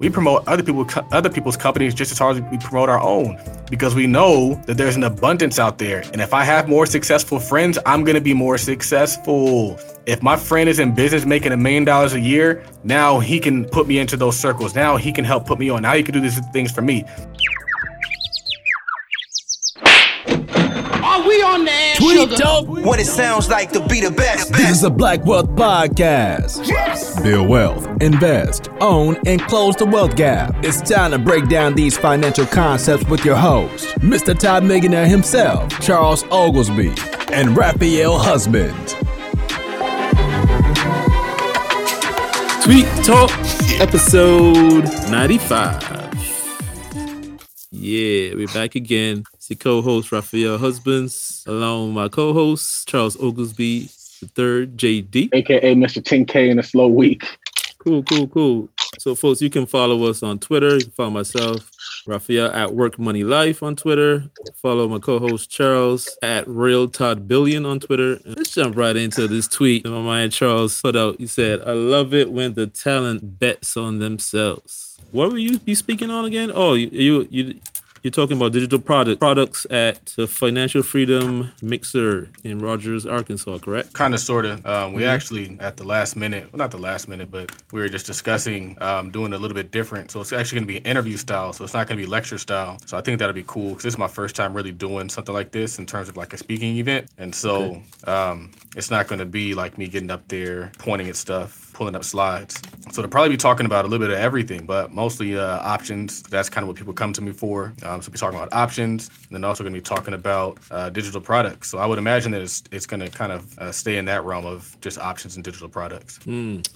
we promote other people other people's companies just as hard as we promote our own because we know that there's an abundance out there. And if I have more successful friends, I'm going to be more successful. If my friend is in business making a million dollars a year, now he can put me into those circles. Now he can help put me on. Now he can do these things for me. Are we on the Tweet talk. What it sounds like to be the best. This is a Black Wealth Podcast. Yes. Build wealth, invest, own, and close the wealth gap. It's time to break down these financial concepts with your host, Mr. Todd Millionaire himself, Charles Oglesby, and Raphael Husband. Tweet Talk, episode 95. Yeah, we're back again. Your co-host Raphael Husbands, along with my co-host Charles Oglesby the third, JD. AKA Mr. 10K in a slow week. Cool, cool, cool. So, folks, you can follow us on Twitter. You can follow myself, Raphael at Work Money Life on Twitter. Follow my co-host Charles at Real Todd Billion on Twitter. And let's jump right into this tweet my man Charles put out. He said, "I love it when the talent bets on themselves." What were you be speaking on again? Oh, you you you you're talking about digital product products at the Financial Freedom Mixer in Rogers, Arkansas, correct? Kind of, sort of. Um, we actually, at the last minute, well, not the last minute, but we were just discussing um, doing a little bit different. So it's actually going to be interview style. So it's not going to be lecture style. So I think that'll be cool because this is my first time really doing something like this in terms of like a speaking event. And so Okay. um, it's not going to be like me getting up there pointing at stuff. Pulling up slides, so they'll probably be talking about a little bit of everything, but mostly uh, options. That's kind of what people come to me for. Um, so we're talking about options, and then also going to be talking about uh, digital products. So I would imagine that it's it's going to kind of uh, stay in that realm of just options and digital products.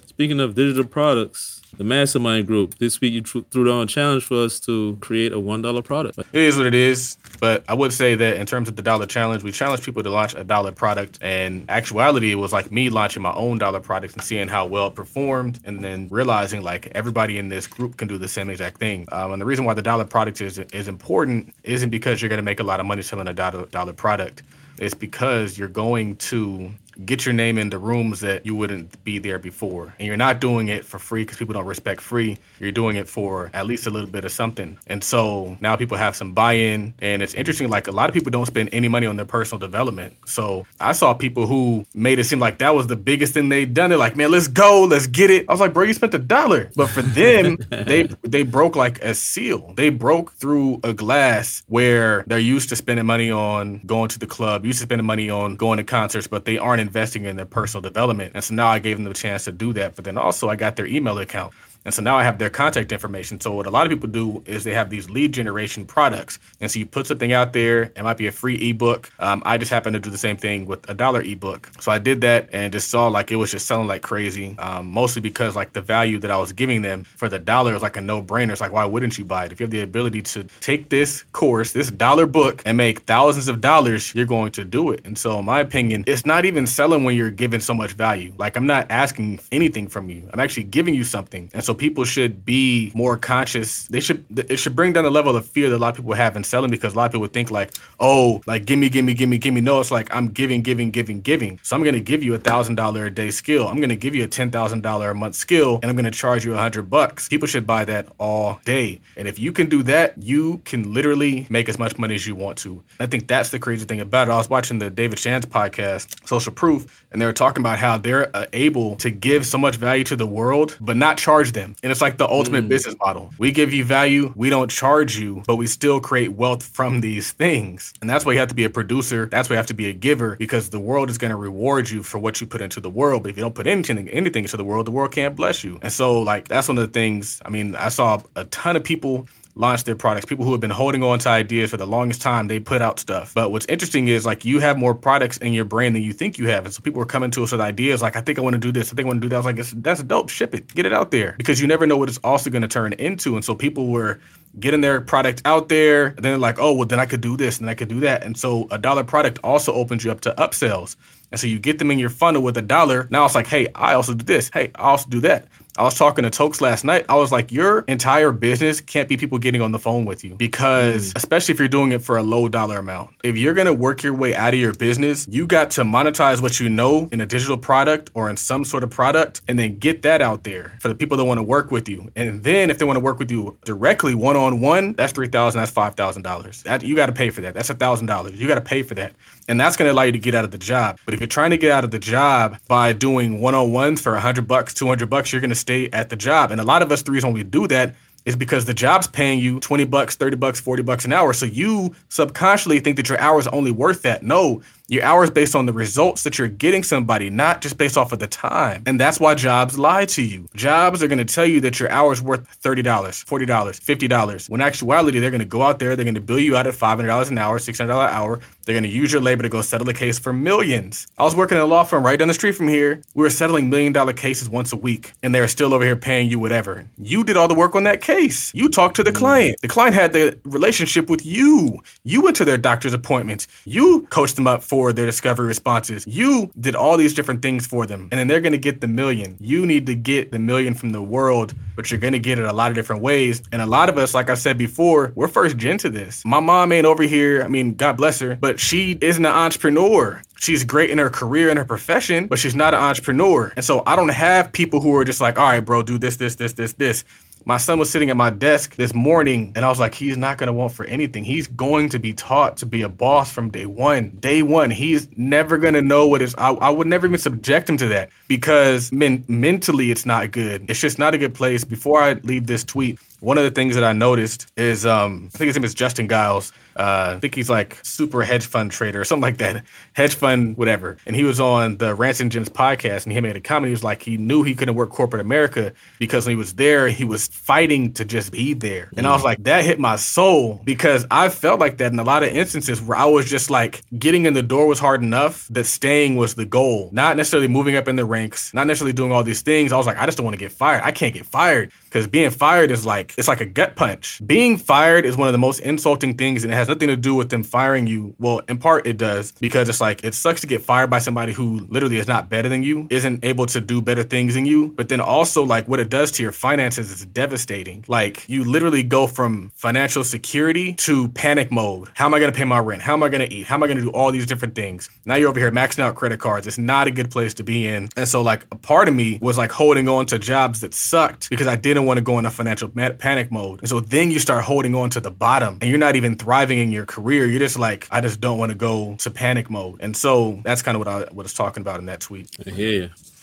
Speaking of digital products, the Mastermind Group this week you tr- threw down a challenge for us to create a one dollar product. It is what it is, but I would say that in terms of the dollar challenge, we challenged people to launch a dollar product, and actuality it was like me launching my own dollar product and seeing how well it performed, and then realizing like everybody in this group can do the same exact thing. Um, and the reason why the dollar product is is important isn't because you're going to make a lot of money selling a dollar dollar product. It's because you're going to get your name into rooms that you wouldn't be there before. And you're not doing it for free because people don't respect free. You're doing it for at least a little bit of something. And so now people have some buy in. And it's interesting, like a lot of people don't spend any money on their personal development. So I saw people who made it seem like that was the biggest thing they'd done. They're like, man, let's go, let's get it. I was like, bro, you spent a dollar. But for them, they they broke like a seal. They broke through a glass where they're used to spending money on going to the club, used to spending money on going to concerts, but they aren't investing in their personal development. And so now I gave them the chance to do that. But then also I got their email account. And so now I have their contact information. So what a lot of people do is they have these lead generation products. And so you put something out there, it might be a free ebook. Um, I just happen to do the same thing with a dollar ebook. So I did that and just saw like it was just selling like crazy. Um, mostly because like the value that I was giving them for the dollar is like a no-brainer. It's like why wouldn't you buy it? If you have the ability to take this course, this dollar book, and make thousands of dollars, you're going to do it. And so in my opinion, it's not even selling when you're giving so much value. Like I'm not asking anything from you. I'm actually giving you something. And so people should be more conscious. They should it should bring down the level of fear that a lot of people have in selling because a lot of people think like, oh, like give me, give me, give me, give me. No, it's like I'm giving, giving, giving, giving. So I'm gonna give you a thousand dollar a day skill. I'm gonna give you a ten thousand dollar a month skill, and I'm gonna charge you a hundred bucks. People should buy that all day. And if you can do that, you can literally make as much money as you want to. I think that's the crazy thing about it. I was watching the David Shands podcast, Social Proof, and they were talking about how they're uh, able to give so much value to the world, but not charge them. And it's like the ultimate mm. business model. We give you value, we don't charge you, but we still create wealth from these things. And that's why you have to be a producer. That's why you have to be a giver because the world is going to reward you for what you put into the world. But if you don't put anything, anything into the world, the world can't bless you. And so, like, that's one of the things. I mean, I saw a ton of people launch their products. People who have been holding on to ideas for the longest time, they put out stuff. But what's interesting is like you have more products in your brain than you think you have. And so people are coming to us with ideas like, I think I want to do this. I think I want to do that. I was like, it's, that's dope. Ship it. Get it out there because you never know what it's also going to turn into. And so people were getting their product out there. And then like, oh, well, then I could do this and I could do that. And so a dollar product also opens you up to upsells. And so you get them in your funnel with a dollar. Now it's like, hey, I also do this. Hey, I also do that. I was talking to Tokes last night. I was like, your entire business can't be people getting on the phone with you because, mm. especially if you're doing it for a low dollar amount, if you're going to work your way out of your business, you got to monetize what you know in a digital product or in some sort of product and then get that out there for the people that want to work with you. And then if they want to work with you directly one on one, that's $3,000, that's $5,000. That You got to pay for that. That's $1,000. You got to pay for that. And that's going to allow you to get out of the job. But if you're trying to get out of the job by doing one on ones for 100 bucks, 200 bucks, you're going to stay at the job. And a lot of us, the reason we do that is because the job's paying you 20 bucks, 30 bucks, 40 bucks an hour. So you subconsciously think that your hour is only worth that. No, your hours based on the results that you're getting somebody, not just based off of the time. And that's why jobs lie to you. Jobs are going to tell you that your hours worth $30, $40, $50. When actuality, they're going to go out there, they're going to bill you out at $500 an hour, $600 an hour. They're going to use your labor to go settle a case for millions. I was working in a law firm right down the street from here. We were settling million dollar cases once a week, and they're still over here paying you whatever. You did all the work on that case. You talked to the mm. client. The client had the relationship with you. You went to their doctor's appointments. You coached them up for their discovery responses. You did all these different things for them, and then they're going to get the million. You need to get the million from the world, but you're going to get it a lot of different ways. And a lot of us, like I said before, we're first gen to this. My mom ain't over here. I mean, God bless her, but she isn't an entrepreneur she's great in her career and her profession, but she's not an entrepreneur. And so I don't have people who are just like, all right, bro, do this, this, this, this, this. My son was sitting at my desk this morning, and I was like, he's not going to want for anything. He's going to be taught to be a boss from day one. Day one, he's never going to know what is. I, I would never even subject him to that because men, mentally, it's not good. It's just not a good place. Before I leave this tweet, one of the things that I noticed is um, I think his name is Justin Giles. Uh, I think he's like super hedge fund trader or something like that, hedge fund whatever. And he was on the Rants and Gems podcast, and he made a comment. He was like, he knew he couldn't work corporate America because when he was there, he was fighting to just be there. And I was like, that hit my soul because I felt like that in a lot of instances where I was just like getting in the door was hard enough that staying was the goal, not necessarily moving up in the ranks, not necessarily doing all these things. I was like, I just don't want to get fired. I can't get fired because being fired is like it's like a gut punch. Being fired is one of the most insulting things, and it has nothing to do with them firing you. Well, in part it does because it's like it sucks to get fired by somebody who literally is not better than you, isn't able to do better things than you. But then also like what it does to your finances is devastating. Like you literally go from financial security to panic mode. How am I gonna pay my rent? How am I gonna eat? How am I gonna do all these different things? Now you're over here maxing out credit cards. It's not a good place to be in. And so like a part of me was like holding on to jobs that sucked because I didn't want to go in a financial panic mode. And so then you start holding on to the bottom and you're not even thriving in your career. You're just like, I just don't want to go to panic mode. And so that's kind of what I was talking about in that tweet. You.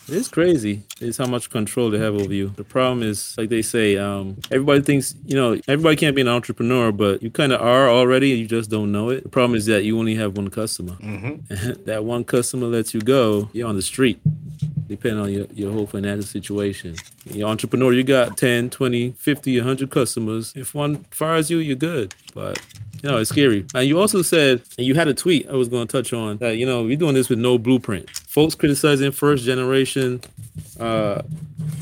It's crazy. It's how much control they have over you. The problem is, like they say, um, everybody thinks, you know, everybody can't be an entrepreneur, but you kind of are already. You just don't know it. The problem is that you only have one customer. Mm-hmm. that one customer lets you go, you're on the street, depending on your, your whole financial situation. You're entrepreneur, you got 10, 20, 50, 100 customers. If one fires you, you're good. But you know, it's scary. And you also said, and you had a tweet I was going to touch on that, you know, we're doing this with no blueprint. Folks criticizing first generation uh,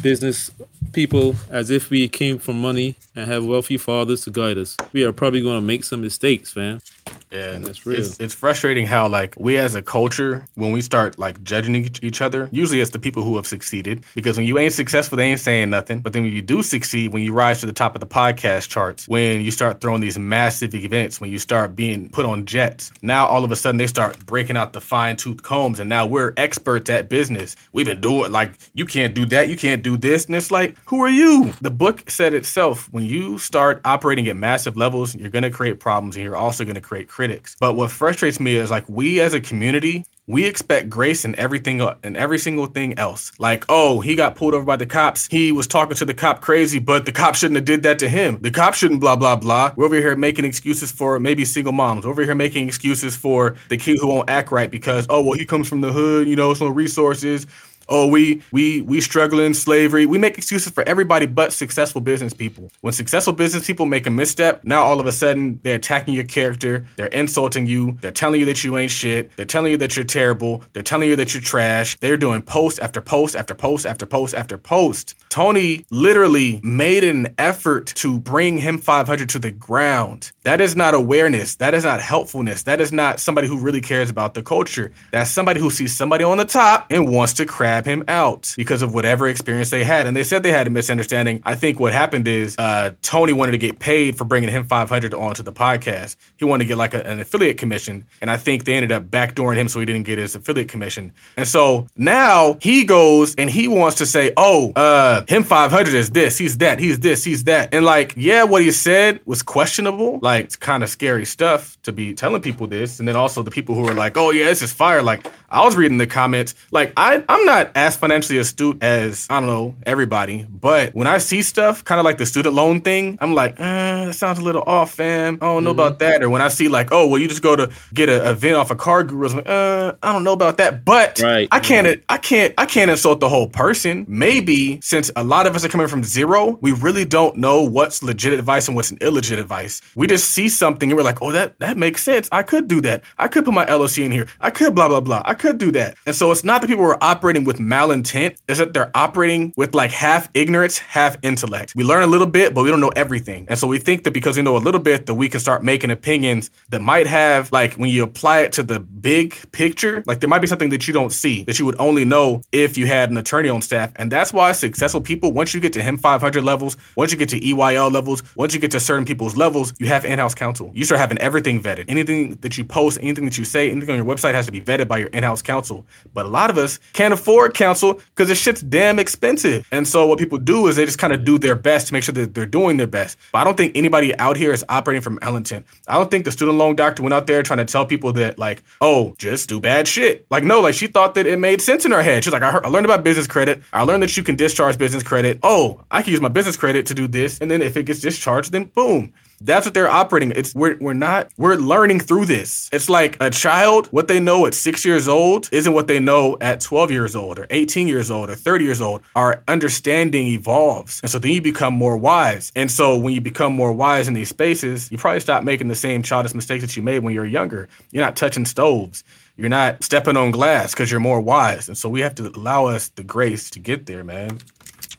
business people as if we came from money and have wealthy fathers to guide us. We are probably going to make some mistakes, man. Yeah, that's real. It's, it's, frustrating how like we as a culture, when we start like judging each other, usually it's the people who have succeeded. Because when you ain't successful, they ain't saying nothing. But then when you do succeed, when you rise to the top of the podcast charts, when you start throwing these massive events, when you start being put on jets, now all of a sudden they start breaking out the fine tooth combs, and now we're experts at business. We've been doing like you can't do that, you can't do this, and it's like who are you? The book said itself. When you start operating at massive levels, you're gonna create problems, and you're also gonna create critics. But what frustrates me is like we as a community, we expect grace in everything and every single thing else. Like, oh, he got pulled over by the cops. He was talking to the cop crazy, but the cop shouldn't have did that to him. The cop shouldn't blah blah blah. We're over here making excuses for maybe single moms. We're over here making excuses for the kid who won't act right because oh well he comes from the hood, you know, some resources oh, we we we struggle in slavery. We make excuses for everybody but successful business people. When successful business people make a misstep, now all of a sudden they're attacking your character, they're insulting you, they're telling you that you ain't shit, they're telling you that you're terrible, they're telling you that you're trash. They're doing post after post after post after post after post. Tony literally made an effort to bring him 500 to the ground. That is not awareness. That is not helpfulness. That is not somebody who really cares about the culture. That's somebody who sees somebody on the top and wants to crash him out because of whatever experience they had. And they said they had a misunderstanding. I think what happened is uh, Tony wanted to get paid for bringing him 500 onto the podcast. He wanted to get like a, an affiliate commission. And I think they ended up backdooring him so he didn't get his affiliate commission. And so now he goes and he wants to say, oh, uh, him 500 is this, he's that, he's this, he's that. And like, yeah, what he said was questionable. Like, it's kind of scary stuff to be telling people this. And then also the people who are like, oh, yeah, this is fire. Like, I was reading the comments. Like, I, I'm not as financially astute as, I don't know, everybody. But when I see stuff, kind of like the student loan thing, I'm like, uh, that sounds a little off, fam. I don't know Mm-hmm. about that. Or when I see like, oh, well, you just go to get a event off a car guru. I'm like, uh, I don't know about that. But Right. I can't, I can't, I can't insult the whole person. Maybe since a lot of us are coming from zero, we really don't know what's legit advice and what's an illegit advice. We just see something and we're like, oh, that that makes sense. I could do that. I could put my LOC in here. I could blah blah blah. I could do that. And so it's not that people are operating with malintent. It's that they're operating with like half ignorance, half intellect. We learn a little bit, but we don't know everything. And so we think that because we know a little bit, that we can start making opinions that might have like when you apply it to the big picture, like there might be something that you don't see that you would only know if you had an attorney on staff. And that's why successful people, once you get to him 500 levels, once you get to EYL levels, once you get to certain people's levels, you have in-house counsel. You start having everything vetted. Anything that you post, anything that you say, anything on your website has to be vetted by your in-house counsel. But a lot of us can't afford counsel because this shit's damn expensive. And so what people do is they just kind of do their best to make sure that they're doing their best. But I don't think anybody out here is operating from malintent. I don't think the student loan doctor went out there trying to tell people that like, oh, just do bad shit. Like no, like she thought that it made sense in her head. She's like, I, heard, I learned about business credit. I learned that you can discharge business credit. Oh, I can use my business credit to do this, and then if it gets discharged, then boom. That's what they're operating. It's we're we're not we're learning through this. It's like a child, what they know at six years old isn't what they know at 12 years old or 18 years old or 30 years old. Our understanding evolves. And so then you become more wise. And so when you become more wise in these spaces, you probably stop making the same childish mistakes that you made when you were younger. You're not touching stoves. You're not stepping on glass because you're more wise. And so we have to allow us the grace to get there, man.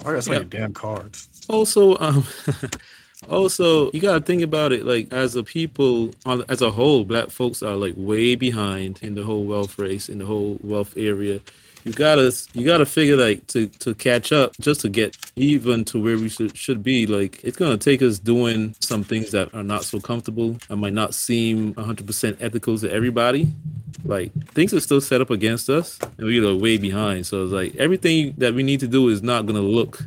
I got some Yeah. your damn cards? also um also you got to think about it like as a people as a whole black folks are like way behind in the whole wealth race in the whole wealth area. You gotta you gotta figure like to to catch up just to get even to where we should should be. Like it's gonna take us doing some things that are not so comfortable and might not seem 100% ethical to everybody. Like things are still set up against us and we're way behind. So it's like everything that we need to do is not gonna look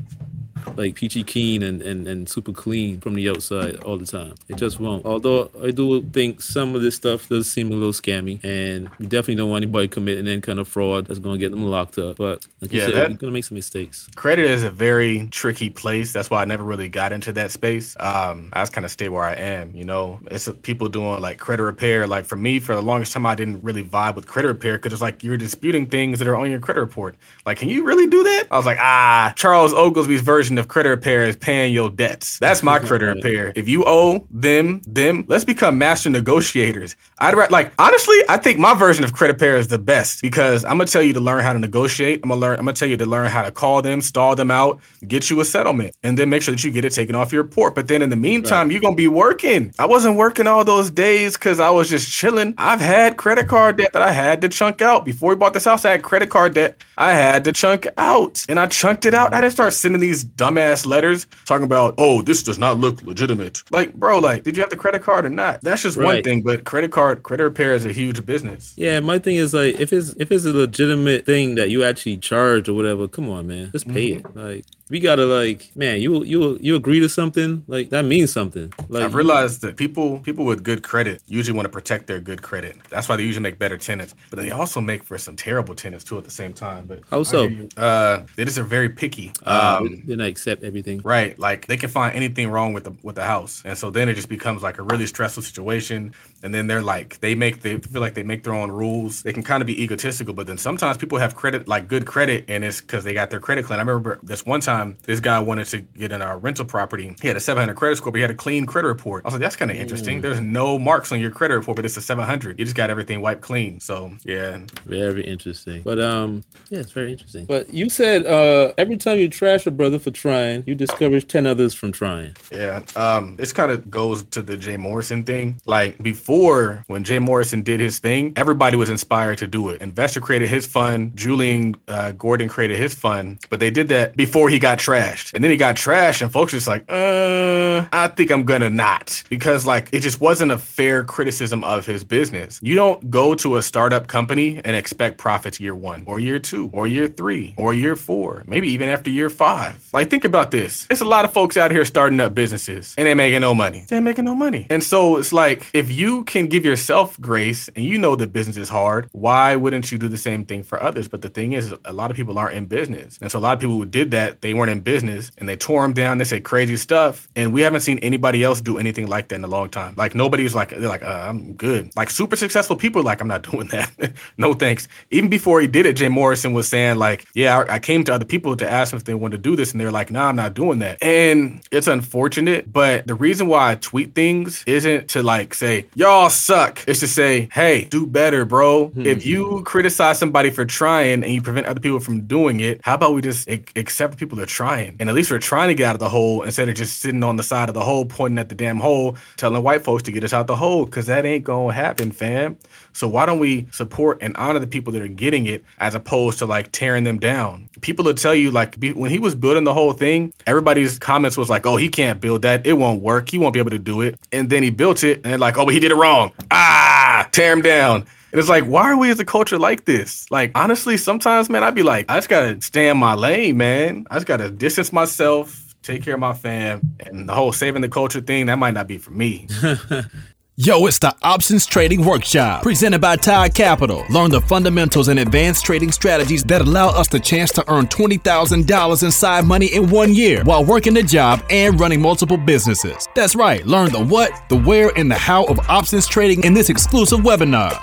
like peachy keen and, and, and super clean from the outside all the time. It just won't. Although I do think some of this stuff does seem a little scammy, and you definitely don't want anybody committing any kind of fraud that's going to get them locked up. But like you Yeah, said, that- you're going to make some mistakes. credit is a very tricky place. That's why I never really got into that space. Um, I just kind of stay where I am. You know, it's people doing like credit repair. Like for me, for the longest time, I didn't really vibe with credit repair because it's like you're disputing things that are on your credit report. Like, can you really do that? I was like, ah, Charles Oglesby's version of credit repair is paying your debts. That's my credit repair. If you owe them, them, let's become master negotiators. I'd ra- like honestly, I think my version of credit repair is the best because I'm gonna tell you to learn how to negotiate. I'm gonna learn. I'm gonna tell you to learn how to call them, stall them out, get you a settlement, and then make sure that you get it taken off your report. But then in the meantime, you're gonna be working. I wasn't working all those days because I was just chilling. I've had credit card debt that I had to chunk out before we bought this house. I had credit card debt I had to chunk out, and I chunked it out. I didn't start sending these dumbass letters talking about, oh, this does not look legitimate. Like, bro, like, did you have the credit card or not? That's just one thing. But credit card, credit repair is a huge business. Yeah, my thing is like if it's if it's a legitimate thing that you actually charge or whatever, come on, man, just pay it. Like we gotta like, man, you you you agree to something like that means something. Like I've realized that people people with good credit usually want to protect their good credit. That's why they usually make better tenants, but they also make for some terrible tenants too at the same time. But How so? Uh, they just are very picky. uh, Um, then I accept everything. Right, like they can find anything wrong with the with the house, and so then it just becomes like a really stressful situation. And then they're like, they make they feel like they make their own rules. They can kind of be egotistical, but then sometimes people have credit like good credit, and it's because they got their credit clean. I remember this one time, this guy wanted to get in our rental property. He had a 700 credit score, but he had a clean credit report. I was like, that's kind of interesting. There's no marks on your credit report, but it's a 700. You just got everything wiped clean. So yeah, Very interesting. But um, yeah, it's very interesting. But you said uh, every time you trash a brother for trying. You discourage 10 others from trying. Yeah. Um, this kind of goes to the Jay Morrison thing. Like before, when Jay Morrison did his thing, everybody was inspired to do it. Investor created his fund, Julian uh, Gordon created his fund, but they did that before he got trashed. And then he got trashed, and folks just like, uh, I think I'm gonna not. Because like it just wasn't a fair criticism of his business. You don't go to a startup company and expect profits year one or year two or year three or year four, maybe even after year five. Like think about this. There's a lot of folks out here starting up businesses and they making no money. They ain't making no money. And so it's like if you can give yourself grace and you know the business is hard, why wouldn't you do the same thing for others? But the thing is, a lot of people aren't in business. And so a lot of people who did that, they weren't in business and they tore them down. They said crazy stuff. And we haven't seen anybody else do anything like that in a long time. Like nobody's like, they're like, uh, I'm good. Like super successful people like, I'm not doing that. no thanks. Even before he did it, Jay Morrison was saying like, yeah, I, I came to other people to ask them if they wanted to do this. And they're like, nah, I'm not doing that. And it's unfortunate. But the reason why I tweet things isn't to like say, y'all suck. It's to say, hey, do better, bro. Hmm. If you criticize somebody for trying and you prevent other people from doing it, how about we just ac- accept people that are trying? And at least we're trying to get out of the hole instead of just sitting on the side of the hole, pointing at the damn hole, telling white folks to get us out the hole, because that ain't gonna happen, fam. So why don't we support and honor the people that are getting it as opposed to like tearing them down? People will tell you like be, when he was building the whole thing, everybody's comments was like, "Oh, he can't build that. It won't work. He won't be able to do it." And then he built it, and like, "Oh, but he did it wrong. Ah, tear him down." And it's like, why are we as a culture like this? Like, honestly, sometimes, man, I'd be like, I just gotta stay in my lane, man. I just gotta distance myself, take care of my fam, and the whole saving the culture thing, that might not be for me. Yo, it's the Options Trading Workshop presented by Tide Capital. Learn the fundamentals and advanced trading strategies that allow us the chance to earn $20,000 in side money in one year while working a job and running multiple businesses. That's right, learn the what, the where, and the how of options trading in this exclusive webinar.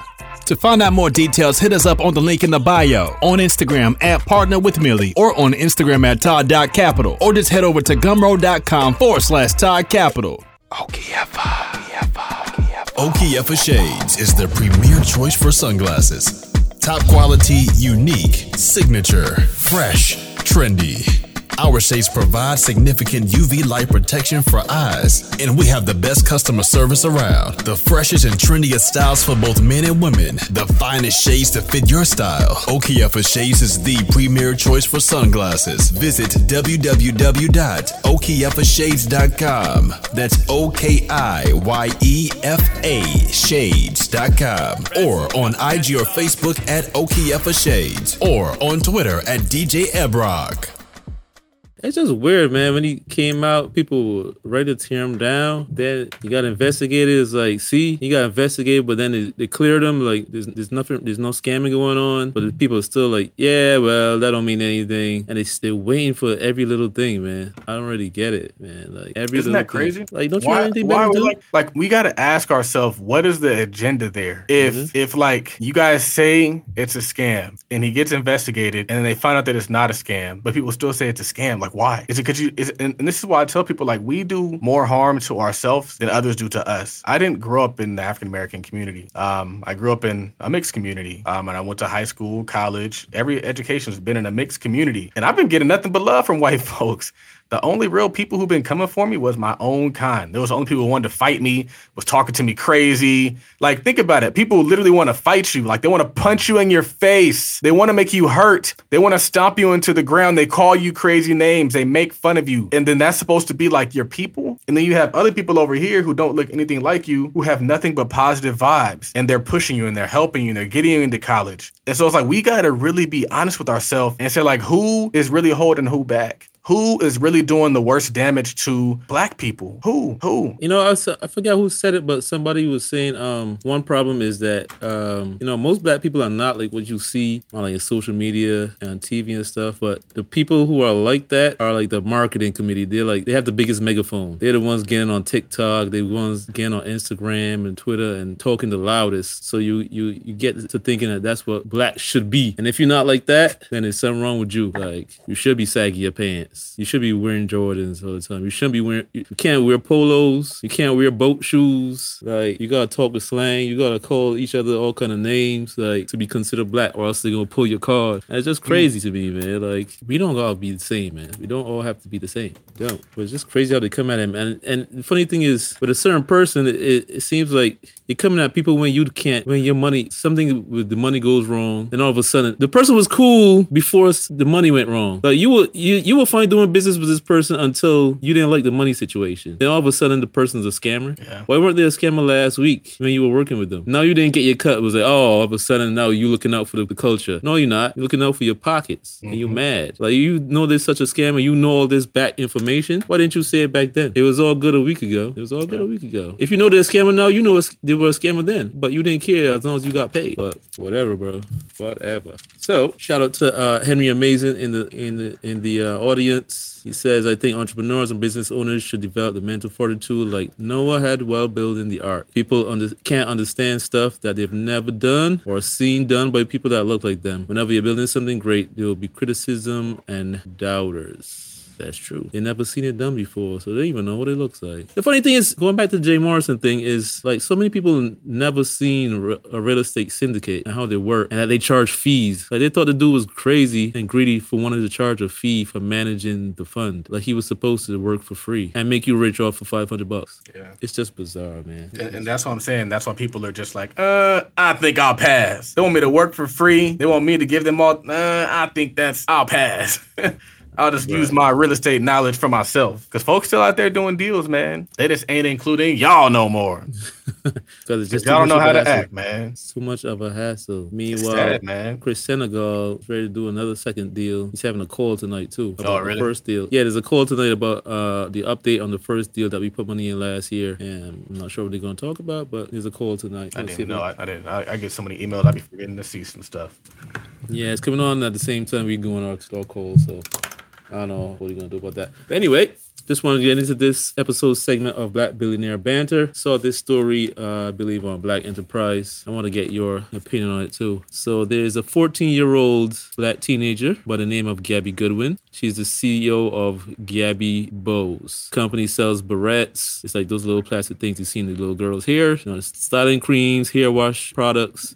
To find out more details, hit us up on the link in the bio, on Instagram at Partner with Millie, or on Instagram at Tide.capital, or just head over to gumroad.com forward slash Tide Capital. Okiyefa Shades is the premier choice for sunglasses. Top quality, unique, signature, fresh, trendy. Our shades provide significant UV light protection for eyes, and we have the best customer service around. The freshest and trendiest styles for both men and women. The finest shades to fit your style. Okiyefa Shades is the premier choice for sunglasses. Visit www.okiyefashades.com. That's O K I Y E F A Shades.com. Or on IG or Facebook at Okiyefa Shades. Or on Twitter at DJ Ebrock. It's just weird, man. When he came out, people were ready to tear him down. Then he got investigated. It's like, see, he got investigated, but then they, they cleared him. Like, there's, there's nothing, there's no scamming going on. But the people are still like, yeah, well, that don't mean anything. And they still waiting for every little thing, man. I don't really get it, man. Like every Isn't that crazy? Thing. Like, don't you why, have anything why better to do? like, like we got to ask ourselves what is the agenda there if Mm-hmm. if like you guys say it's a scam and he gets investigated and then they find out that it's not a scam but people still say it's a scam like why? Is it because you is it, and, and this is why i tell people like we do more harm to ourselves than others do to us. I didn't grow up in the african american community. Um i grew up in a mixed community. Um and i went to high school college. Every education has been in a mixed community. And i've been getting nothing but love from white folks the only real people who've been coming for me was my own kind. There was the only people who wanted to fight me, was talking to me crazy. Like, think about it. People literally want to fight you. Like, they want to punch you in your face. They want to make you hurt. They want to stomp you into the ground. They call you crazy names. They make fun of you. And then that's supposed to be like your people. And then you have other people over here who don't look anything like you, who have nothing but positive vibes. And they're pushing you and they're helping you and they're getting you into college. And so it's like, we got to really be honest with ourselves and say, like, who is really holding who back? Who is really doing the worst damage to black people? Who? Who? You know, I, I forget who said it, but somebody was saying um one problem is that um you know most black people are not like what you see on like social media and TV and stuff, but the people who are like that are like the marketing committee. They're like they have the biggest megaphone. They're the ones getting on TikTok. They're the ones getting on Instagram and Twitter and talking the loudest. So you you you get to thinking that that's what black should be. And if you're not like that, then there's something wrong with you. Like you should be saggy your pants. Pants. You should be wearing Jordans all the time. You shouldn't be wearing. You can't wear polos. You can't wear boat shoes. Like you gotta talk with slang. You gotta call each other all kind of names, like to be considered black, or else they're gonna pull your card. And it's just crazy to me, man. Like we don't all be the same, man. We don't all have to be the same. Don't. But it's just crazy how they come at him. And and the funny thing is, with a certain person, it, it seems like you're coming at people when you can't, when your money, something with the money goes wrong, and all of a sudden the person was cool before the money went wrong. Like you were you you were fine doing business with this person until you didn't like the money situation. Then all of a sudden the person's a scammer. Yeah. Why weren't they a scammer last week when you were working with them? Now you didn't get your cut. It was like, oh, all of a sudden now you looking out for the, the culture. No, you're not. You're looking out for your pockets, and you're mad. Like you know there's such a scammer. You know all this back information. Why didn't you say it back then? It was all good a week ago. It was all good a week ago. If you know they're a scammer now, you know it's, they were a scammer then, but you didn't care as long as you got paid. But whatever, bro. Whatever. So shout out to uh, Henry Amazing in the in the in the uh, audience. He says, I think entrepreneurs and business owners should develop the mental fortitude like Noah had while building the ark. People under, can't understand stuff that they've never done or seen done by people that look like them. Whenever you're building something great, there will be criticism and doubters. That's true. They never seen it done before, so they don't even know what it looks like. The funny thing is, going back to the Jay Morrison thing, is like so many people never seen a real estate syndicate and how they work, and that they charge fees. Like they thought the dude was crazy and greedy for wanting to charge a fee for managing the fund. Like he was supposed to work for free and make you rich off for five hundred bucks. Yeah. It's just bizarre, man. And, and that's what I'm saying. That's why people are just like, uh, I think I'll pass. They want me to work for free. They want me to give them all. Uh, I think that's I'll pass. I'll just use my real estate knowledge for myself. Cause folks still out there doing deals, man. They just ain't including y'all no more. Because it's just Y'all don't know how to hassle. act, man. It's too much of a hassle. Meanwhile, sad, man. Chris Senegal is ready to do another second deal. He's having a call tonight too. About Oh, the first deal. Yeah, there's a call tonight about uh the update on the first deal that we put money in last year. And I'm not sure what they're gonna talk about, but there's a call tonight. I Let's didn't know. I, I didn't. I, I get so many emails. I be forgetting to see some stuff. Yeah, it's coming on at the same time we going our, our call, so I don't know what are you gonna do about that. But anyway, just want to get into this episode segment of Black Billionaire Banter. Saw this story, uh, I believe, on Black Enterprise. I want to get your opinion on it too. So there's a 14 year old black teenager by the name of Gabby Goodwin. She's the CEO of Gabby Bows. Company sells barrettes. It's like those little plastic things you see in the little girls' hair. You know, styling creams, hair wash products,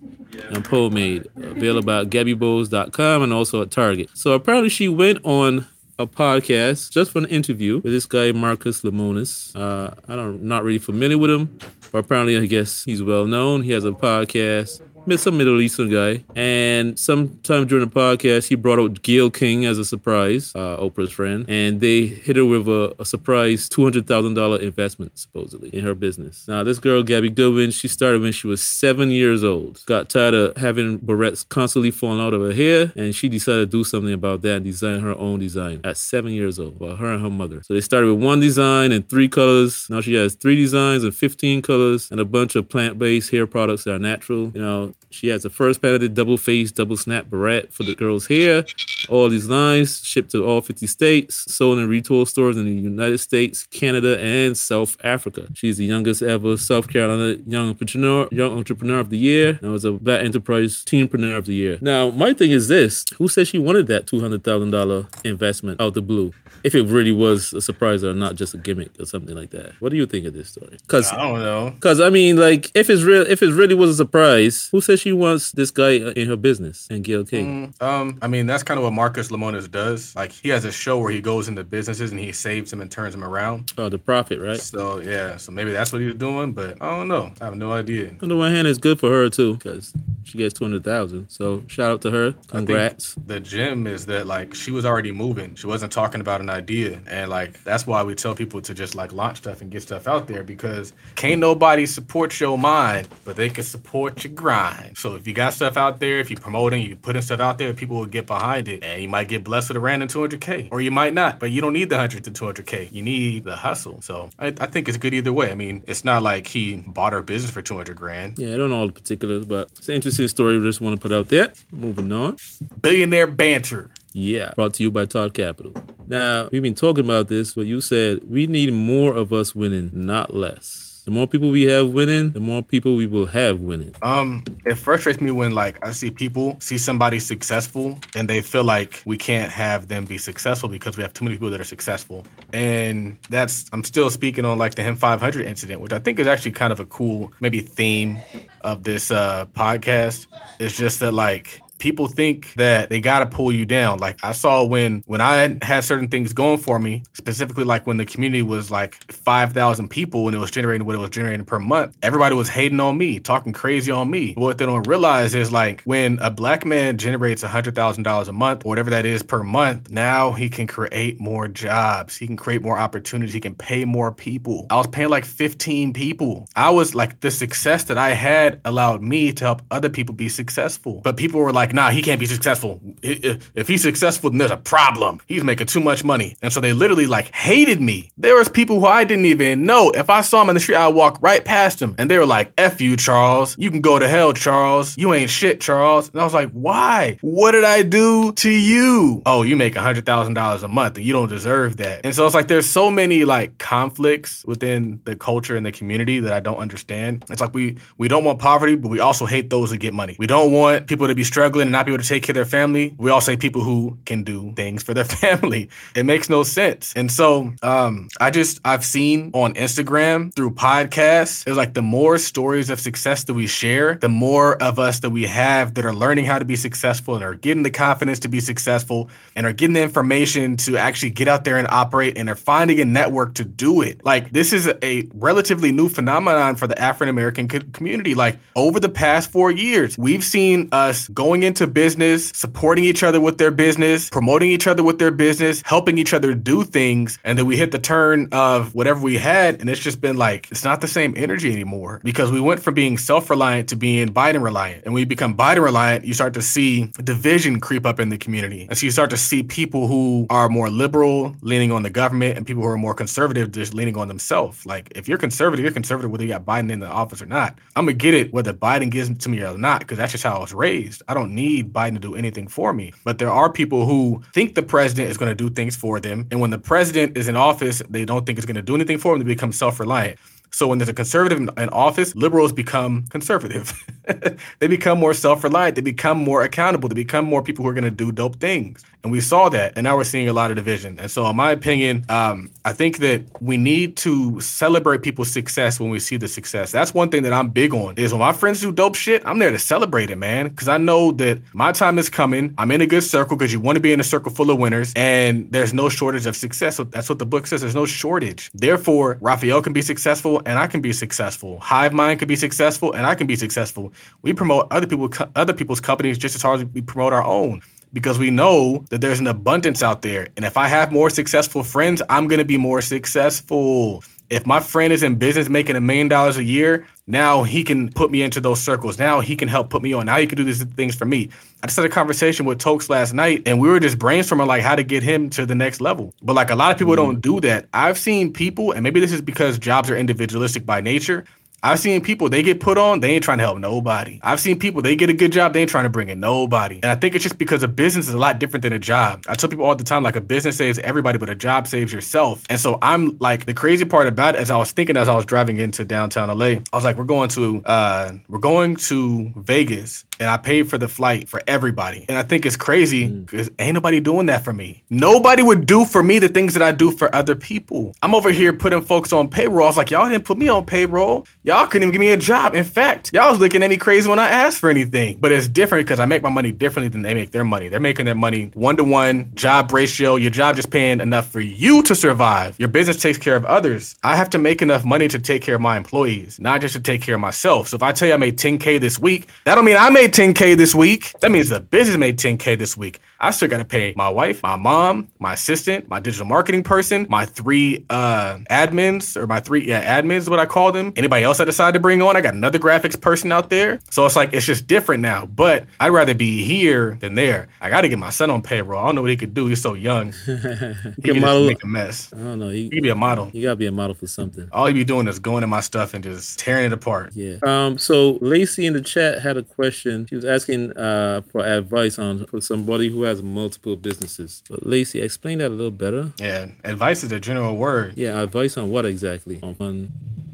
and pomade. Available at GabbyBows.com and also at Target. So apparently she went on a podcast just for an interview with this guy Marcus Lemonis. Uh, I don't not really familiar with him, but apparently I guess he's well known. He has a podcast. Met some Middle Eastern guy, and sometime during the podcast, he brought out Gayle King as a surprise, uh, Oprah's friend, and they hit her with a, a surprise two hundred thousand dollar investment supposedly in her business. Now, this girl Gabby Goodwin, she started when she was seven years old. Got tired of having barrettes constantly falling out of her hair, and she decided to do something about that and design her own design at seven years old. Well, her and her mother. So they started with one design and three colors. Now she has three designs and fifteen colors and a bunch of plant-based hair products that are natural. You know, she has the first patented double face, double snap barrette for the girl's hair. All these lines shipped to all 50 states, sold in retail stores in the United States, Canada, and South Africa. She's the youngest ever South Carolina young entrepreneur, young entrepreneur of the year, and was a Black Enterprise Teenpreneur of the Year. Now, my thing is this: Who said she wanted that two hundred thousand dollar investment out of the blue? If it really was a surprise or not just a gimmick or something like that. What do you think of this story? Because I don't know. Cause I mean, like, if it's real, if it really was a surprise, who says she wants this guy in her business and Gayle King? Um, I mean, that's kind of what Marcus Lemonis does. Like, he has a show where he goes into businesses and he saves them and turns them around. Oh, the profit, right? So yeah, so maybe that's what he's doing, but I don't know. I have no idea. On the one hand, it's good for her too, because she gets two hundred thousand. So shout out to her. Congrats. The gem is that like she was already moving. She wasn't talking about an idea, and like that's why we tell people to just like launch stuff and get stuff out there because can't nobody support your mind, but they can support your grind. So if you got stuff out there, if you're promoting, you putting stuff out there, people will get behind it, and you might get blessed with a random 200k, or you might not. But you don't need the 100 to 200k. You need the hustle. So I, I think it's good either way. I mean, it's not like he bought her business for 200 grand. Yeah, I don't know all the particulars, but it's an interesting story. We just want to put out there. Moving on. Billionaire banter. Yeah, brought to you by Tide Capital. Now, we've been talking about this, but you said we need more of us winning, not less. The more people we have winning, the more people we will have winning. Um, it frustrates me when like I see people see somebody successful and they feel like we can't have them be successful because we have too many people that are successful. And that's I'm still speaking on like the Him 500 incident, which I think is actually kind of a cool maybe theme of this uh podcast. It's just that like people think that they got to pull you down. Like I saw when when I had certain things going for me, specifically like when the community was like 5,000 people and it was generating what it was generating per month, everybody was hating on me, talking crazy on me. What they don't realize is like when a black man generates $100,000 a month or whatever that is per month, now he can create more jobs. He can create more opportunities. He can pay more people. I was paying like 15 people. I was like the success that I had allowed me to help other people be successful. But people were like like, nah, he can't be successful. If he's successful, then there's a problem. He's making too much money. And so they literally like hated me. There was people who I didn't even know. If I saw him in the street, I'd walk right past him. And they were like, F you, Charles. You can go to hell, Charles. You ain't shit, Charles. And I was like, why? What did I do to you? Oh, you make a $100,000 a month and you don't deserve that. And so it's like there's so many like conflicts within the culture and the community that I don't understand. It's like we we don't want poverty, but we also hate those that get money. We don't want people to be struggling struggling and not be able to take care of their family, we all say people who can do things for their family. It makes no sense. And so um, I just, I've seen on Instagram through podcasts, it's like the more stories of success that we share, the more of us that we have that are learning how to be successful and are getting the confidence to be successful and are getting the information to actually get out there and operate and are finding a network to do it. Like this is a relatively new phenomenon for the African American community. Like over the past four years, we've seen us going into business, supporting each other with their business, promoting each other with their business, helping each other do things. And then we hit the turn of whatever we had. And it's just been like, it's not the same energy anymore because we went from being self reliant to being Biden reliant. And when you become Biden reliant, you start to see division creep up in the community. And so you start to see people who are more liberal, leaning on the government, and people who are more conservative, just leaning on themselves. Like, if you're conservative, you're conservative whether you got Biden in the office or not. I'm going to get it whether Biden gives it to me or not because that's just how I was raised. I don't need Biden to do anything for me. But there are people who think the president is going to do things for them. And when the president is in office, they don't think it's going to do anything for them. They become self reliant. So when there's a conservative in, office, liberals become conservative. they become more self-reliant. They become more accountable. They become more people who are going to do dope things. And we saw that, and now we're seeing a lot of division. And so, in my opinion, um, I think that we need to celebrate people's success when we see the success. That's one thing that I'm big on. Is when my friends do dope shit, I'm there to celebrate it, man, because I know that my time is coming. I'm in a good circle because you want to be in a circle full of winners, and there's no shortage of success. So that's what the book says. There's no shortage. Therefore, Raphael can be successful, and I can be successful. Hive Mind can be successful, and I can be successful. We promote other people, other people's companies just as hard as we promote our own because we know that there's an abundance out there. And if I have more successful friends, I'm going to be more successful. If my friend is in business making a million dollars a year, now he can put me into those circles. Now he can help put me on. Now he can do these things for me. I just had a conversation with Tokes last night and we were just brainstorming like how to get him to the next level. But like a lot of people mm-hmm. don't do that. I've seen people, and maybe this is because jobs are individualistic by nature. I've seen people they get put on, they ain't trying to help nobody. I've seen people they get a good job, they ain't trying to bring in nobody. And I think it's just because a business is a lot different than a job. I tell people all the time, like a business saves everybody, but a job saves yourself. And so I'm like the crazy part about it, as I was thinking as I was driving into downtown LA, I was like, we're going to uh we're going to Vegas and I paid for the flight for everybody. And I think it's crazy because mm. ain't nobody doing that for me. Nobody would do for me the things that I do for other people. I'm over here putting folks on payroll. I was like, y'all didn't put me on payroll. Y'all couldn't even give me a job. In fact, y'all was looking at me crazy when I asked for anything. But it's different because I make my money differently than they make their money. They're making their money one to one job ratio. Your job just paying enough for you to survive. Your business takes care of others. I have to make enough money to take care of my employees, not just to take care of myself. So if I tell you I made 10K this week, that don't mean I made made 10K this week. That means the business made 10K this week. I still got to pay my wife, my mom, my assistant, my digital marketing person, my three uh, admins or my three yeah, admins is what I call them. Anybody else I decide to bring on, I got another graphics person out there. So it's like it's just different now. But I'd rather be here than there. I got to get my son on payroll. I don't know what he could do. He's so young. he can model, make a mess. I don't know. He, he could be a model. You gotta be a model for something. All he be doing is going to my stuff and just tearing it apart. Yeah. Um. So Lacey in the chat had a question. She was asking uh for advice on for somebody who has multiple businesses. But Lacey, explain that a little better. Yeah, advice is a general word. Yeah, advice on what exactly? On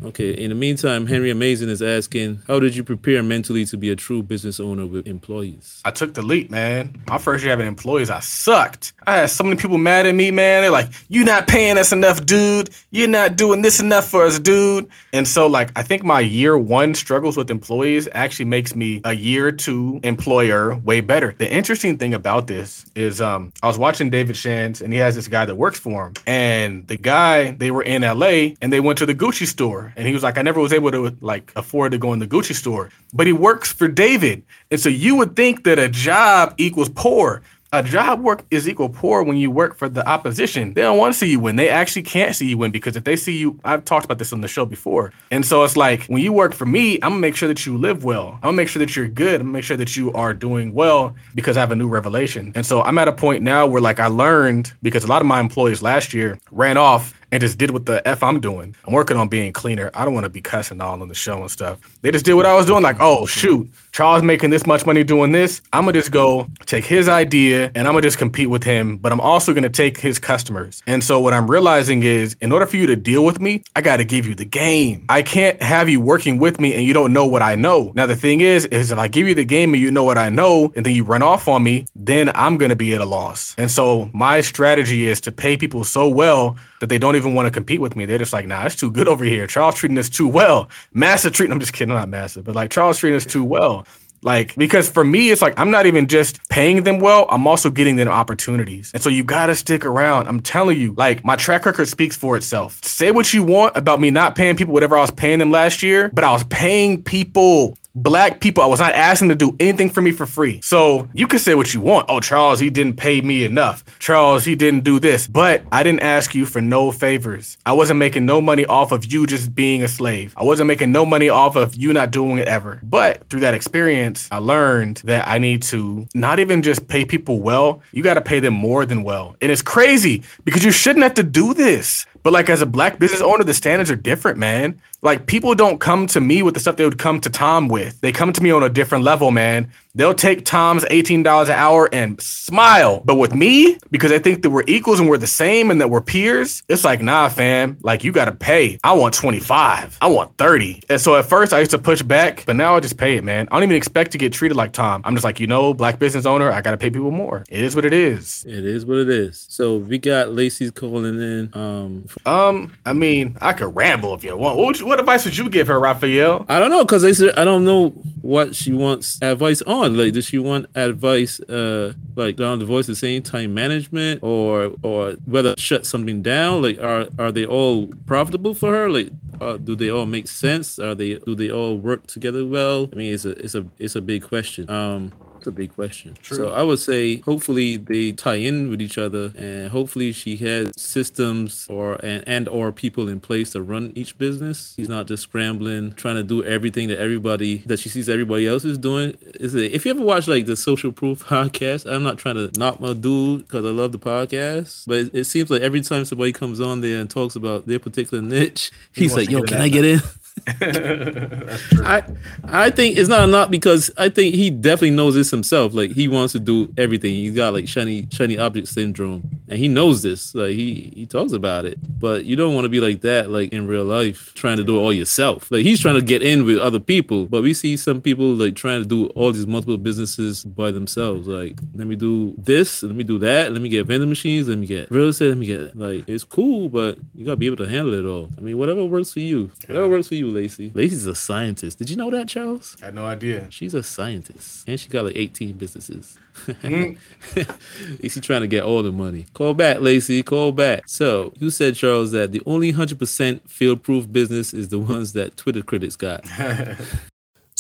Okay. In the meantime, Henry Amazing is asking, how did you prepare mentally to be a true business owner with employees? I took the leap, man. My first year having employees, I sucked. I had so many people mad at me, man. They're like, you're not paying us enough, dude. You're not doing this enough for us, dude." And so, like, I think my year one struggles with employees actually makes me a year two employer way better. The interesting thing about this is, um, I was watching David Shands, and he has this guy that works for him, and the guy they were in LA, and they went to the Gucci store, and he was like, "I never was able to like afford to go in the Gucci store," but he works for David, and so you would think that a job equals poor a job work is equal poor when you work for the opposition. They don't want to see you win. They actually can't see you win because if they see you, I've talked about this on the show before. And so it's like when you work for me, I'm gonna make sure that you live well. I'm gonna make sure that you're good. I'm gonna make sure that you are doing well because I have a new revelation. And so I'm at a point now where like I learned because a lot of my employees last year ran off and just did what the F I'm doing. I'm working on being cleaner. I don't want to be cussing all on the show and stuff. They just did what I was doing, like, oh shoot, Charles making this much money doing this. I'm gonna just go take his idea and I'm gonna just compete with him, but I'm also gonna take his customers. And so what I'm realizing is in order for you to deal with me, I gotta give you the game. I can't have you working with me and you don't know what I know. Now the thing is, is if I give you the game and you know what I know, and then you run off on me, then I'm gonna be at a loss. And so my strategy is to pay people so well that they don't even want to compete with me. They're just like, nah, it's too good over here. Charles treating us too well. Massive treating, I'm just kidding, not massive, but like Charles treating us too well. Like, because for me, it's like I'm not even just paying them well, I'm also getting them opportunities. And so you gotta stick around. I'm telling you, like, my track record speaks for itself. Say what you want about me not paying people whatever I was paying them last year, but I was paying people black people. I was not asking to do anything for me for free. So you can say what you want. Oh, Charles, he didn't pay me enough. Charles, he didn't do this. But I didn't ask you for no favors. I wasn't making no money off of you just being a slave. I wasn't making no money off of you not doing it ever. But through that experience, I learned that I need to not even just pay people well, you got to pay them more than well. And it's crazy because you shouldn't have to do this. But like as a black business owner, the standards are different, man. Like people don't come to me with the stuff they would come to Tom with. They come to me on a different level, man. They'll take Tom's $18 an hour and smile. But with me, because they think that we're equals and we're the same and that we're peers, it's like, nah, fam, like you gotta pay. I want 25. I want 30. And so at first I used to push back, but now I just pay it, man. I don't even expect to get treated like Tom. I'm just like, you know, black business owner, I gotta pay people more. It is what it is. It is what it is. So we got Lacey's calling in. Um, Um, I mean, I could ramble if you want. What, would you- what advice would you give her, Raphael? I don't know said I don't know what she wants advice on. Like, does she want advice, uh, like down the voice, the same time management, or or whether shut something down? Like, are are they all profitable for her? Like, uh, do they all make sense? Are they do they all work together well? I mean, it's a it's a it's a big question. Um, it's a big question. So I would say hopefully they tie in with each other, and hopefully she has systems or and, and or people in place to run each business. She's not just scrambling, trying to do everything that everybody that she sees everybody else is doing. Is it? If you ever watch like the Social Proof podcast, I'm not trying to knock my dude because I love the podcast, but it, it seems like every time somebody comes on there and talks about their particular niche, he's wants like, "Yo, can I get in?" I I think it's not knock because I think he definitely knows this himself. Like he wants to do everything. He's got like shiny shiny object syndrome, and he knows this. Like he he talks about it. But you don't want to be like that, like in real life, trying to do it all yourself. Like he's trying to get in with other people, but we see some people like trying to do all these multiple businesses by themselves. Like let me do this, let me do that, let me get vending machines, let me get real estate, let me get like it's cool, but you gotta be able to handle it all. I mean, whatever works for you, whatever works for you, Lacey. Lacey's a scientist. Did you know that, Charles? I had no idea. She's a scientist, and she got like 18 businesses. Mm. Lacey trying to get all the money. Call back, Lacey. Call back. So you said, Charles, that the only 100% field-proof business is the ones that Twitter critics got.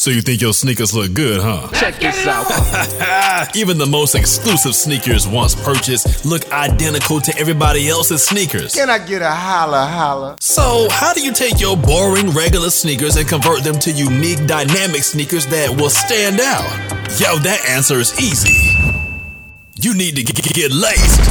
So you think your sneakers look good, huh? Check this out. Even the most exclusive sneakers once purchased look identical to everybody else's sneakers. Can I get a holla holla? So, how do you take your boring regular sneakers and convert them to unique dynamic sneakers that will stand out? Yo, that answer is easy. You need to get, get laced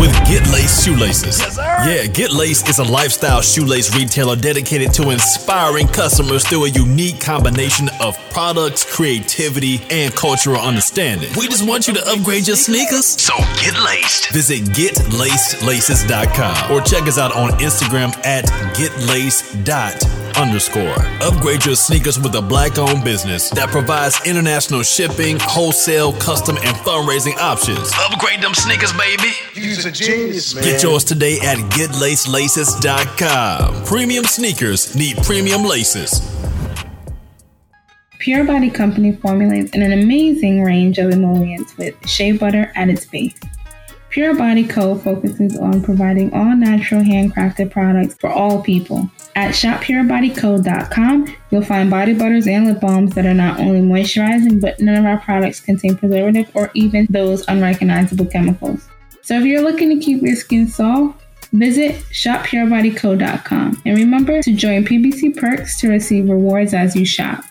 with Get Laced Shoelaces. Yes, yeah, Get Laced is a lifestyle shoelace retailer dedicated to inspiring customers through a unique combination of products, creativity, and cultural understanding. We just want you to upgrade your sneakers. So get laced. Visit getlacedlaces.com or check us out on Instagram at getlaced.com underscore. Upgrade your sneakers with a black owned business that provides international shipping, wholesale, custom, and fundraising options. Upgrade them sneakers, baby. You's a genius, man. Get yours today at getlacedlaces.com. Premium sneakers need premium laces. Pure Body Company formulates an amazing range of emollients with shea butter at its base. Pure Body Co. focuses on providing all natural handcrafted products for all people. At shopPureBodyCo.com, you'll find body butters and lip balms that are not only moisturizing, but none of our products contain preservative or even those unrecognizable chemicals. So if you're looking to keep your skin soft, visit shopPureBodyCo.com and remember to join PBC Perks to receive rewards as you shop.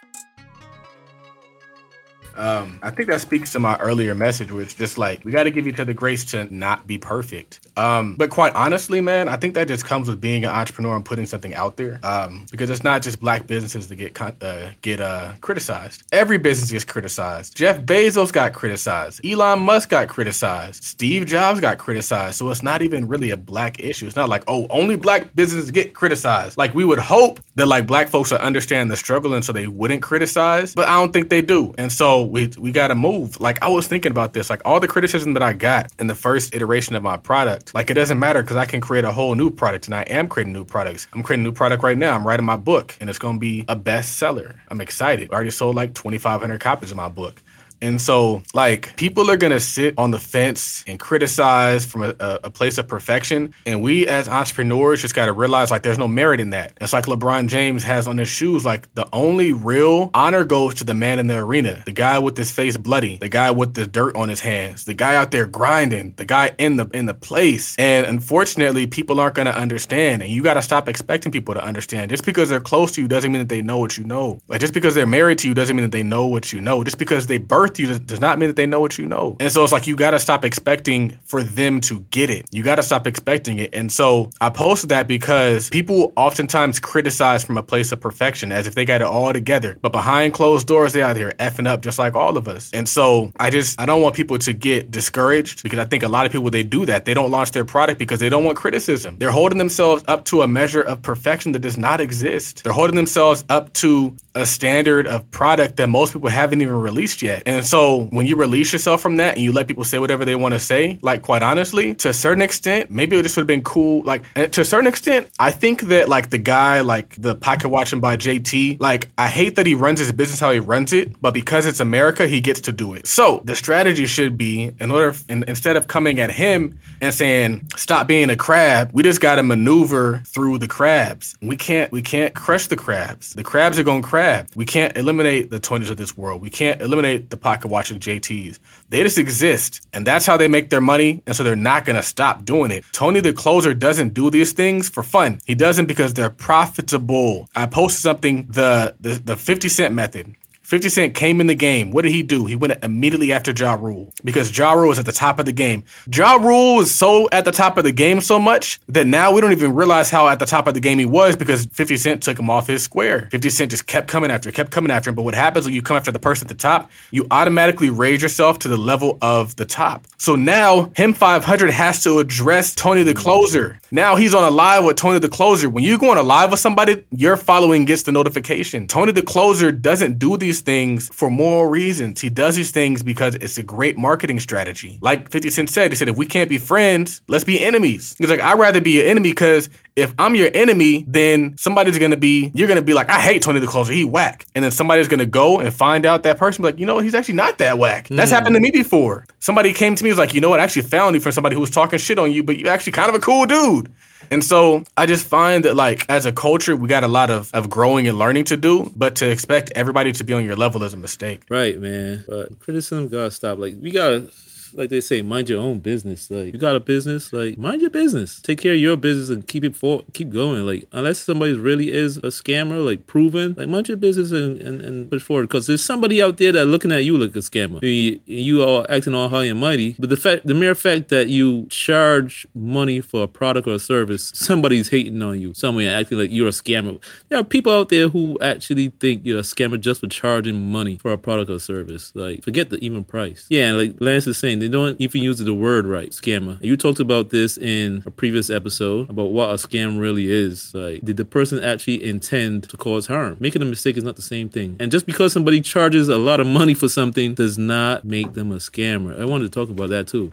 Um, I think that speaks to my earlier message, which just like we got to give each other grace to not be perfect. Um, but quite honestly, man, I think that just comes with being an entrepreneur and putting something out there. Um, because it's not just black businesses that get uh, get uh, criticized. Every business gets criticized. Jeff Bezos got criticized. Elon Musk got criticized. Steve Jobs got criticized. So it's not even really a black issue. It's not like oh, only black businesses get criticized. Like we would hope that like black folks would understand the struggle and so they wouldn't criticize, but I don't think they do. And so we we got to move. Like I was thinking about this, like all the criticism that I got in the first iteration of my product, like it doesn't matter because I can create a whole new product, and I am creating new products. I'm creating a new product right now. I'm writing my book, and it's gonna be a bestseller. I'm excited. I already sold like 2,500 copies of my book. And so, like, people are gonna sit on the fence and criticize from a, a, place of perfection. And we as entrepreneurs just gotta realize like there's no merit in that. It's like LeBron James has on his shoes, like the only real honor goes to the man in the arena, the guy with his face bloody, the guy with the dirt on his hands, the guy out there grinding, the guy in the in the place. And unfortunately, people aren't gonna understand. And you gotta stop expecting people to understand. Just because they're close to you doesn't mean that they know what you know. Like just because they're married to you doesn't mean that they know what you know. Just because they birthed you does- not mean that they know what you know. And so it's like you gotta stop expecting for them to get it. You gotta stop expecting it. And so I posted that because people oftentimes criticize from a place of perfection as if they got it all together. But behind closed doors, they out here effing up just like all of us. And so I just I don't want people to get discouraged because I think a lot of people they do that. They don't launch their product because they don't want criticism. They're holding themselves up to a measure of perfection that does not exist. They're holding themselves up to a standard of product that most people haven't even released yet. And so when you release yourself from that and you let people say whatever they want to say, like quite honestly, to a certain extent, maybe it just would have been cool. Like to a certain extent, I think that like the guy, like the pocket watching by JT, like I hate that he runs his business how he runs it, but because it's America, he gets to do it. So the strategy should be in order in, instead of coming at him and saying stop being a crab, we just got to maneuver through the crabs. We can't we can't crush the crabs. The crabs are to crab. We can't eliminate the Tonys of this world. We can't eliminate the pocket watching JTs. They just exist, and that's how they make their money. And so they're not gonna stop doing it. Tony the closer doesn't do these things for fun. He doesn't because they're profitable. I posted something the the, the 50 cent method. 50 Cent came in the game. What did he do? He went immediately after Ja Rule because Ja Rule at the top of the game. Ja Rule so at the top of the game so much that now we don't even realize how at the top of the game he was because 50 Cent took him off his square. 50 Cent just kept coming after, kept coming after him. But what happens when you come after the person at the top, you automatically raise yourself to the level of the top. So now him 500 has to address Tony the closer. Now he's on a live with Tony the closer. When you go on a live with somebody, your following gets the notification. Tony the closer doesn't do these things for moral reasons. He does these things because it's a great marketing strategy. Like 50 Cent said, he said, if we can't be friends, let's be enemies. He's like, I'd rather be an enemy because if I'm your enemy, then somebody's gonna be, you're gonna be like, I hate Tony the Closer, he whack. And then somebody's gonna go and find out that person, be like, you know, he's actually not that whack. That's hmm. happened to me before. Somebody came to me, was like, you know what, I actually found you from somebody who was talking shit on you, but you're actually kind of a cool dude. And so I just find that like as a culture, we got a lot of, of growing and learning to do, but to expect everybody to be on your level is a mistake. Right, man. But criticism gotta stop. Like we gotta like they say, mind your own business. Like you got a business, like mind your business. Take care of your business and keep it for keep going. Like unless somebody really is a scammer, like proven, like mind your business and, and, and push forward. Because there's somebody out there that looking at you like a scammer. You, you are acting all high and mighty, but the fact, the mere fact that you charge money for a product or a service, somebody's hating on you. Somebody acting like you're a scammer. There are people out there who actually think you're a scammer just for charging money for a product or service. Like forget the even price. Yeah, like Lance is saying, they don't even use the word right, scammer. You talked about this in a previous episode about what a scam really is. Like, did the person actually intend to cause harm? Making a mistake is not the same thing. And just because somebody charges a lot of money for something does not make them a scammer. I wanted to talk about that too.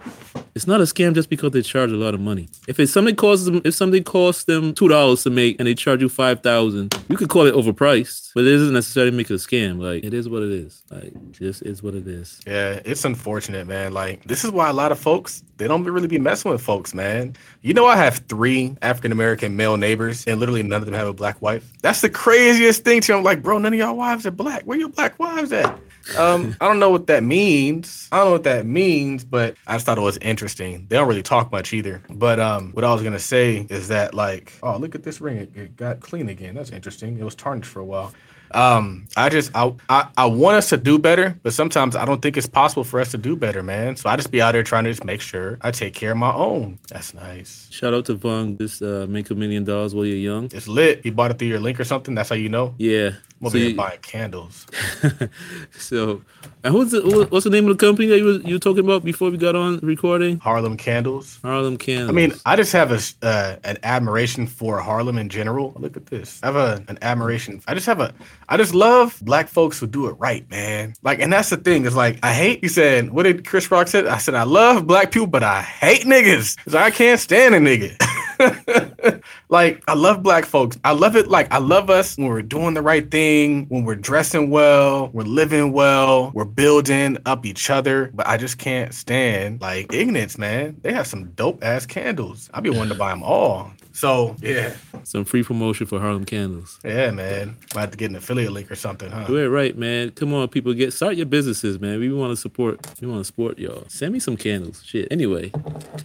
It's not a scam just because they charge a lot of money. If it's something costs them, if something costs them two dollars to make and they charge you five thousand, you could call it overpriced, but it doesn't necessarily make it a scam. Like it is what it is. Like just is what it is. Yeah, it's unfortunate, man. Like this is why a lot of folks they don't really be messing with folks, man. You know, I have three African American male neighbors, and literally none of them have a black wife. That's the craziest thing to me. I'm like, bro, none of y'all wives are black. Where your black wives at? Um, I don't know what that means. I don't know what that means, but I just thought it was interesting. They don't really talk much either. But um, what I was gonna say is that like, oh, look at this ring. It, it got clean again. That's interesting. It was tarnished for a while. Um, I just I, I I want us to do better, but sometimes I don't think it's possible for us to do better, man. So I just be out there trying to just make sure I take care of my own. That's nice. Shout out to Vung. This uh, make a million dollars while you're young. It's lit. You bought it through your link or something. That's how you know. Yeah. We'll So be you- buying candles. so, and who's the, what's the name of the company that you were, you were talking about before we got on recording? Harlem candles. Harlem Candles. I mean, I just have a uh, an admiration for Harlem in general. Look at this. I have a, an admiration. I just have a. I just love black folks who do it right, man. Like, and that's the thing. Is like I hate. He said, "What did Chris Rock said?" I said, "I love black people, but I hate niggas. Cause I can't stand a nigga." like I love black folks. I love it. Like I love us when we're doing the right thing, when we're dressing well, we're living well, we're building up each other. But I just can't stand like ignorance, man. They have some dope ass candles. I'd be wanting to buy them all. So yeah, some free promotion for Harlem Candles. yeah, man. Might have to get an affiliate link or something, huh? Do it right, man. Come on, people, get start your businesses, man. We want to support. We want to support y'all. Send me some candles. Shit. Anyway,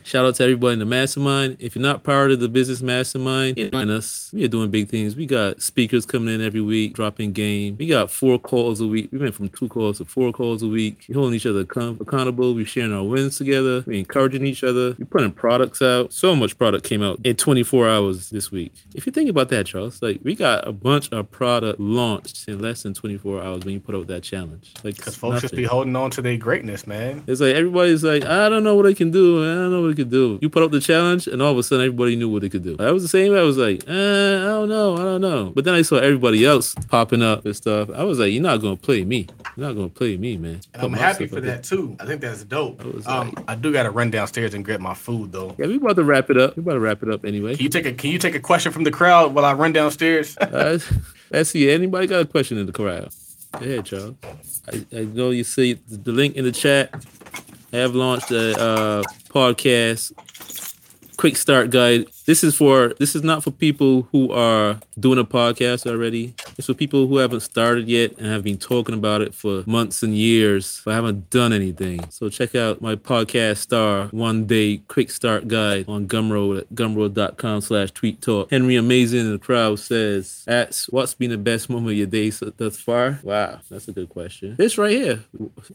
shout out to everybody in the mastermind. If you're not part of the business mastermind, join us. We are doing big things. We got speakers coming in every week, dropping game. We got four calls a week. We went from two calls to four calls a week. We're holding each other accountable. We're sharing our wins together. We're encouraging each other. We're putting products out. So much product came out in 24 hours this week. If you think about that, Charles, like we got a bunch of product launched in less than 24 hours when you put out that challenge. Like Because folks just be holding on to their greatness, man. it's like everybody's like, I don't know what I can do. I don't know what I could do. You put up the challenge, and all of a sudden, everybody knew what they could do. I was the same. I was like, eh, I don't know, I don't know. But then I saw everybody else popping up and stuff. I was like, you're not gonna play me. You're not gonna play me, man. And Put I'm happy for that too. I think that's dope. I Um, I do gotta run downstairs and grab my food though. Yeah, we about to wrap it up. We about to wrap it up anyway. Take a Can you take a question from the crowd while I run downstairs? Uh, let's see. Anybody got a question in the crowd? Go ahead, Charles. I, I know you see the link in the chat. I have launched a uh, podcast, quick start guide. This is for this is not for people who are doing a podcast already. It's for people who haven't started yet and have been talking about it for months and years, but haven't done anything. So check out my podcast star one day quick start guide on Gumroad at gumroad.com slash tweet talk. Henry Amazing in the crowd says, Ats, what's been the best moment of your day so, thus far? Wow, that's a good question. This right here,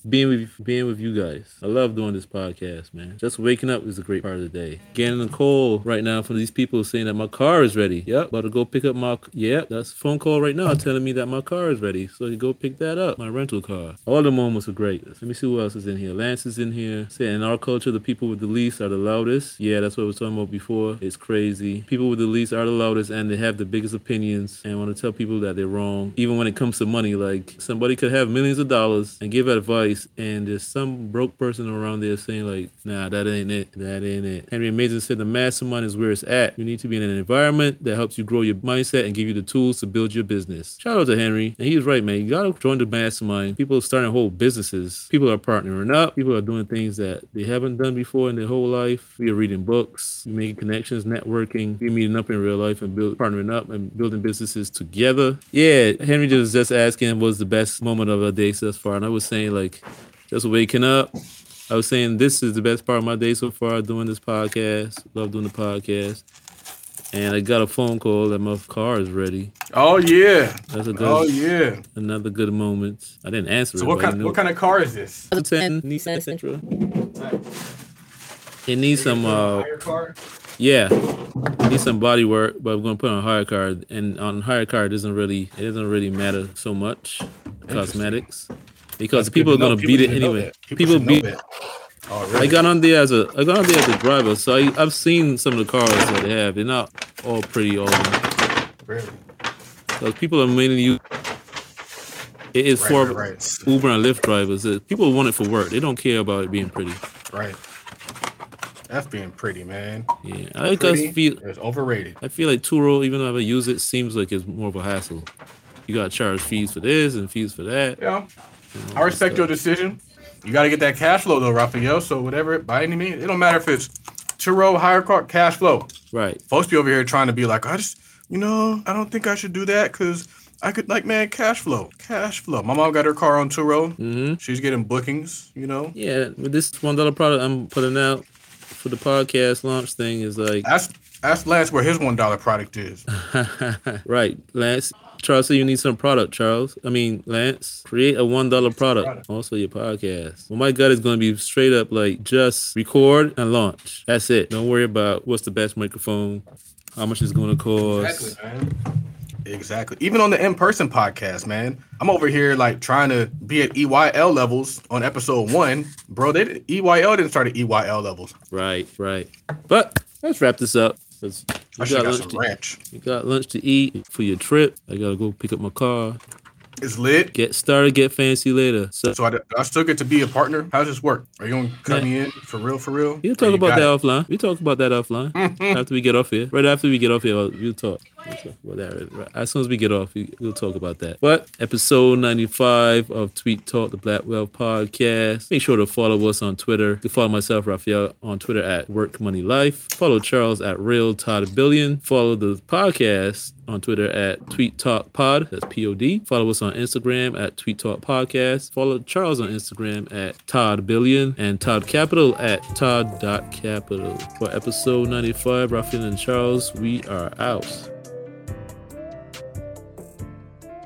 being with being with you guys. I love doing this podcast, man. Just waking up is a great part of the day. Getting a call right now from these people saying that my car is ready. Yep, about to go pick up my. Yep, that's a phone call right now telling me that my car is ready. So you go pick that up, my rental car. All the moments are great. Let me see who else is in here. Lance is in here. Saying in our culture, the people with the least are the loudest. Yeah, that's what I was talking about before. It's crazy. People with the least are the loudest and they have the biggest opinions and want to tell people that they're wrong. Even when it comes to money, like somebody could have millions of dollars and give advice, and there's some broke person around there saying like, "Nah, that ain't it. That ain't it." Henry Mason said the mastermind is where it's at. You need to be in an environment that helps you grow your mindset and give you the tools to build your business. Shout out to Henry, and he's right, man. You gotta join the mastermind. People are starting whole businesses. People are partnering up. People are doing things that they haven't done before in their whole life. We are reading books, making connections, networking, we meeting up in real life and build partnering up and building businesses together. Yeah, Henry just just asking what was the best moment of a day thus far, and I was saying like just waking up, I was saying this is the best part of my day so far doing this podcast. Love doing the podcast. And I got a phone call that my car is ready. Oh yeah. That's a good, Oh yeah. another good moment. I didn't answer So it. what kind what kind of car is this? 2010 Nissan Sentra. It needs some, uh, yeah, it needs some body work, but I'm gonna put on HyreCar. And on HyreCar, it doesn't really, it doesn't really matter so much cosmetics because That's people are good to know. gonna beat it anyway. that. People beat. that. Oh, I got on there as a, I got on there as a driver, so I, I've seen some of the cars that they have. They're not all pretty, all. really? Because people are mainly use. It is Right, for right, right. Uber and Lyft drivers. Uh, People want it for work. They don't care about it being pretty. Right. That's being pretty, man. Yeah, I just feel It's overrated. I feel like Turo, even though I use it, seems like it's more of a hassle. You got to charge fees for this and fees for that. Yeah. I respect your decision. You got to get that cash flow though, Raphael. So whatever, by any means, it don't matter if it's Turo, HyreCar, cash flow. Right. Folks be over here trying to be like, I just, you know, I don't think I should do that because I could like, man, cash flow, cash flow. My mom got her car on Turo. hmm She's getting bookings, you know. Yeah, with this one dollar product I'm putting out for the podcast launch thing is like Ask ask Lance where his one dollar product is. right, Lance. Charles said you need some product, Charles. I mean, Lance, create a one dollar product. Product. Also your podcast. Well, my gut is gonna be straight up like just record and launch. That's it. Don't worry about what's the best microphone, how much it's gonna cost. man. Exactly. Even on the in-person podcast, man, I'm over here like trying to be at EYL levels on episode one, bro. They didn't- EYL didn't start at EYL levels. Right, right. But let's wrap this up. 'Cause I You should got, got lunch some to, ranch. you got lunch to eat for your trip. I gotta go pick up my car. It's lit. Get started, get fancy later. So So I, I still get to be a partner. How does this work? Are you gonna cut me in for real? For real? We'll talk you about that it? offline. We'll talk about that offline after we get off here. Right after we get off here, we'll talk. We'll talk about that. Right- As soon as we get off, we- we'll talk about that. But episode 95 of Tweet Talk, the Blackwell Podcast. Make sure to follow us on Twitter. You can follow myself, Raphael, on Twitter at Work Money Life. Follow Charles at Real Tide Billion. Follow the podcast on Twitter at Tweet Talk Pod. That's P O D. Follow us on Instagram at Tweet Talk Podcast. Follow Charles on Instagram at Tide Billion and Tide Capital at Tide.capital. For episode 95, Raphael and Charles, we are out.